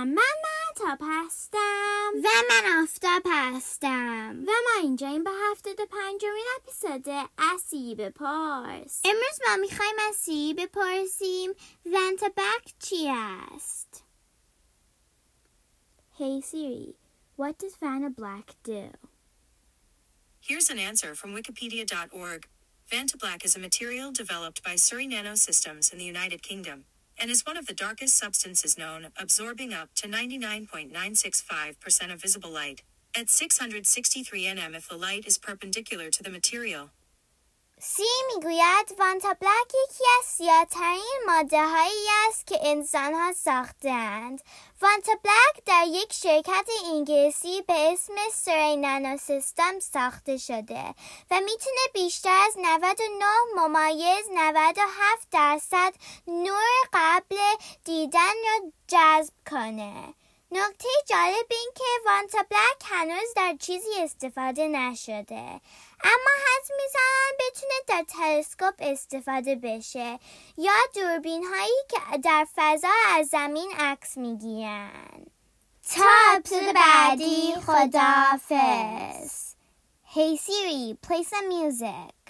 سلام من محتاب هستم و من آفتاب هستم و ما اینجا این به هفتاد و پنجمین اپیزود اسی بپرس امروز ما میخوایم از سی بپرسیم ونت بک چی است Hey Siri, what does Vanna Black do? Here's an answer from Wikipedia.org. Vantablack is a material developed by Surrey Nanosystems in the United Kingdom, and is one of the darkest substances known, absorbing up to 99.965% of visible light, at 663 nm if the light is perpendicular to the material. سی می‌گوید وانتا بلک یکی از سیاترین ماده هایی است که انسان ها ساختند. وانتا بلک در یک شرکت انگلیسی به اسم سری نانو سیستم ساخته شده و می‌تونه بیشتر از 99 ممایز 97 درصد نور قبل دیدن را جذب کنه. نکته جالب این که وانتا بلک هنوز در چیزی استفاده نشده. اما حد می‌زنن بتونه در تلسکوپ استفاده بشه یا دوربین هایی که در فضا از زمین عکس می‌گیرن. تا اپسود بعدی خداحافظ Hey Siri, play some music.